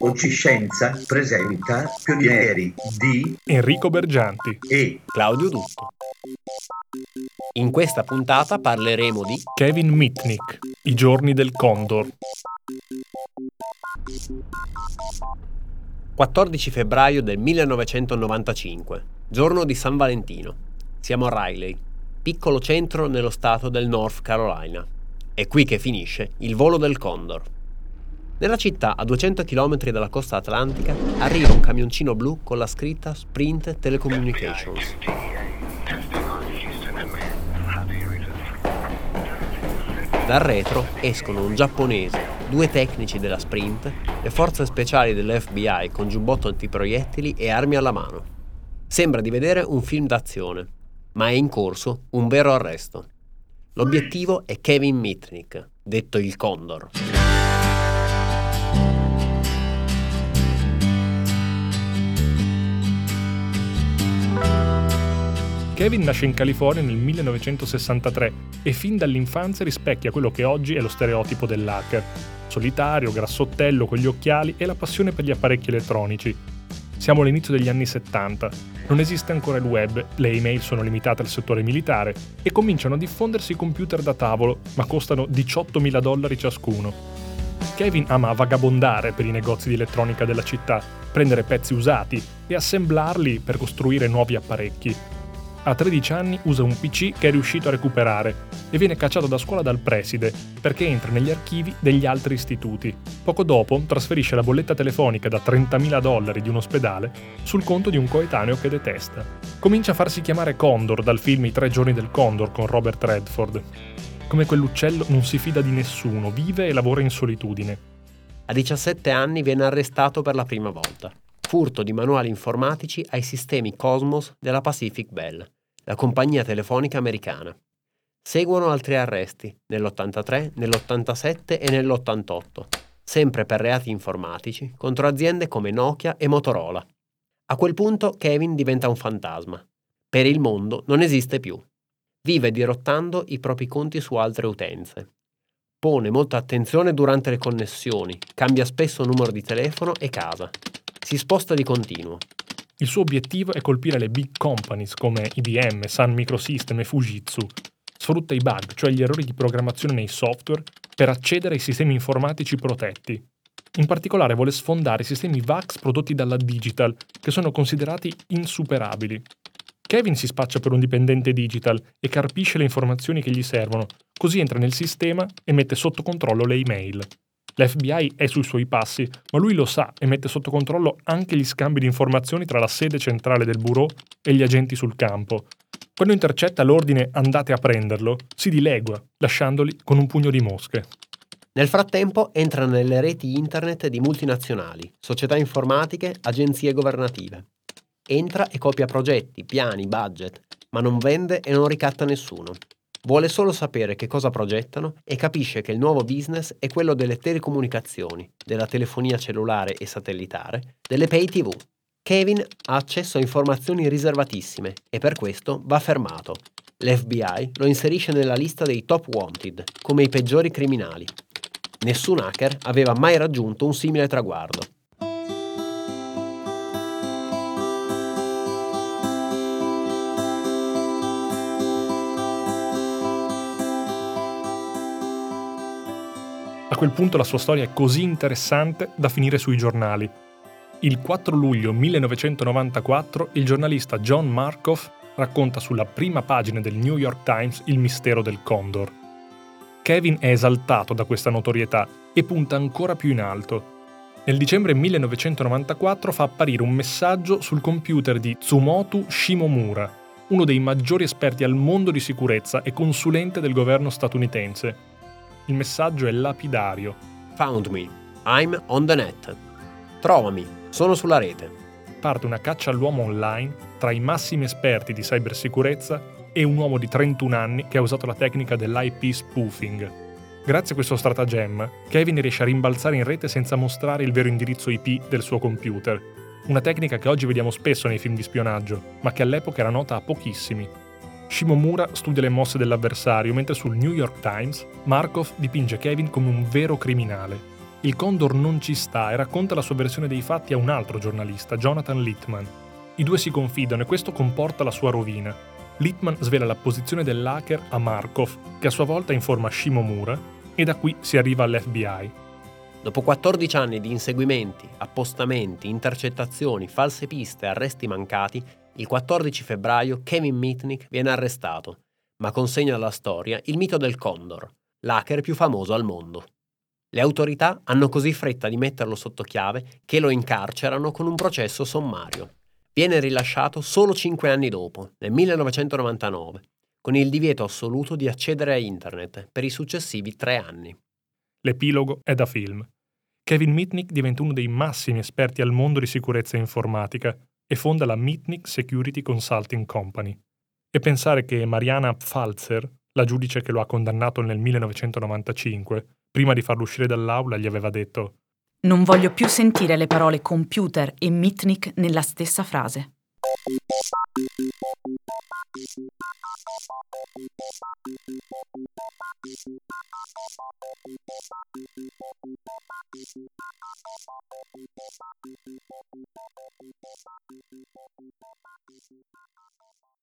Oggi Scienza presenta Pionieri di Enrico Bergianti e Claudio Dutto. In questa puntata parleremo di Kevin Mitnick, I giorni del Condor. 14 febbraio del 1995, giorno di San Valentino. Siamo a Riley, piccolo centro nello stato del North Carolina. È qui che finisce il volo del Condor. Nella città, a 200 km dalla costa atlantica, arriva un camioncino blu con la scritta Sprint Telecommunications. Dal retro escono un giapponese, due tecnici della Sprint, le forze speciali dell'FBI con giubbotto antiproiettili e armi alla mano. Sembra di vedere un film d'azione, ma è in corso un vero arresto. L'obiettivo è Kevin Mitnick, detto il Condor. Kevin nasce in California nel 1963 e fin dall'infanzia rispecchia quello che oggi è lo stereotipo dell'hacker. Solitario, grassottello, con gli occhiali e la passione per gli apparecchi elettronici. Siamo all'inizio degli anni 70, non esiste ancora il web, le email sono limitate al settore militare e cominciano a diffondersi i computer da tavolo, ma costano 18.000 dollari ciascuno. Kevin ama vagabondare per i negozi di elettronica della città, prendere pezzi usati e assemblarli per costruire nuovi apparecchi. A 13 anni usa un PC che è riuscito a recuperare e viene cacciato da scuola dal preside perché entra negli archivi degli altri istituti. Poco dopo trasferisce la bolletta telefonica da 30.000 dollari di un ospedale sul conto di un coetaneo che detesta. Comincia a farsi chiamare Condor dal film I tre giorni del Condor con Robert Redford. Come quell'uccello non si fida di nessuno, vive e lavora in solitudine. A 17 anni viene arrestato per la prima volta. Furto di manuali informatici ai sistemi Cosmos della Pacific Bell la compagnia telefonica americana. Seguono altri arresti nell'83, nell'87 e nell'88, sempre per reati informatici contro aziende come Nokia e Motorola. A quel punto Kevin diventa un fantasma. Per il mondo non esiste più. Vive dirottando i propri conti su altre utenze. Pone molta attenzione durante le connessioni, cambia spesso numero di telefono e casa. Si sposta di continuo, il suo obiettivo è colpire le big companies come IBM, Sun Microsystem e Fujitsu. Sfrutta i bug, cioè gli errori di programmazione nei software, per accedere ai sistemi informatici protetti. In particolare vuole sfondare i sistemi VAX prodotti dalla Digital, che sono considerati insuperabili. Kevin si spaccia per un dipendente digital e carpisce le informazioni che gli servono, così entra nel sistema e mette sotto controllo le email. L'FBI è sui suoi passi, ma lui lo sa e mette sotto controllo anche gli scambi di informazioni tra la sede centrale del bureau e gli agenti sul campo. Quando intercetta l'ordine andate a prenderlo, si dilegua, lasciandoli con un pugno di mosche. Nel frattempo entra nelle reti internet di multinazionali, società informatiche, agenzie governative. Entra e copia progetti, piani, budget, ma non vende e non ricatta nessuno. Vuole solo sapere che cosa progettano e capisce che il nuovo business è quello delle telecomunicazioni, della telefonia cellulare e satellitare, delle pay TV. Kevin ha accesso a informazioni riservatissime e per questo va fermato. L'FBI lo inserisce nella lista dei top wanted, come i peggiori criminali. Nessun hacker aveva mai raggiunto un simile traguardo. Quel punto la sua storia è così interessante da finire sui giornali. Il 4 luglio 1994 il giornalista John Markov racconta sulla prima pagina del New York Times il mistero del Condor. Kevin è esaltato da questa notorietà e punta ancora più in alto. Nel dicembre 1994 fa apparire un messaggio sul computer di Tsumoto Shimomura, uno dei maggiori esperti al mondo di sicurezza e consulente del governo statunitense, il messaggio è lapidario. Found me. I'm on the net. Trovami. Sono sulla rete. Parte una caccia all'uomo online tra i massimi esperti di cybersicurezza e un uomo di 31 anni che ha usato la tecnica dell'IP spoofing. Grazie a questo stratagemma, Kevin riesce a rimbalzare in rete senza mostrare il vero indirizzo IP del suo computer, una tecnica che oggi vediamo spesso nei film di spionaggio, ma che all'epoca era nota a pochissimi. Shimomura studia le mosse dell'avversario, mentre sul New York Times Markov dipinge Kevin come un vero criminale. Il Condor non ci sta e racconta la sua versione dei fatti a un altro giornalista, Jonathan Littman. I due si confidano e questo comporta la sua rovina. Littman svela la posizione dell'hacker a Markov, che a sua volta informa Shimomura, e da qui si arriva all'FBI. Dopo 14 anni di inseguimenti, appostamenti, intercettazioni, false piste e arresti mancati, il 14 febbraio Kevin Mitnick viene arrestato, ma consegna alla storia il mito del Condor, l'hacker più famoso al mondo. Le autorità hanno così fretta di metterlo sotto chiave che lo incarcerano con un processo sommario. Viene rilasciato solo cinque anni dopo, nel 1999, con il divieto assoluto di accedere a Internet per i successivi tre anni. L'epilogo è da film. Kevin Mitnick diventa uno dei massimi esperti al mondo di sicurezza informatica e fonda la Mitnick Security Consulting Company. E pensare che Mariana Pfalzer, la giudice che lo ha condannato nel 1995, prima di farlo uscire dall'aula gli aveva detto Non voglio più sentire le parole computer e Mitnick nella stessa frase.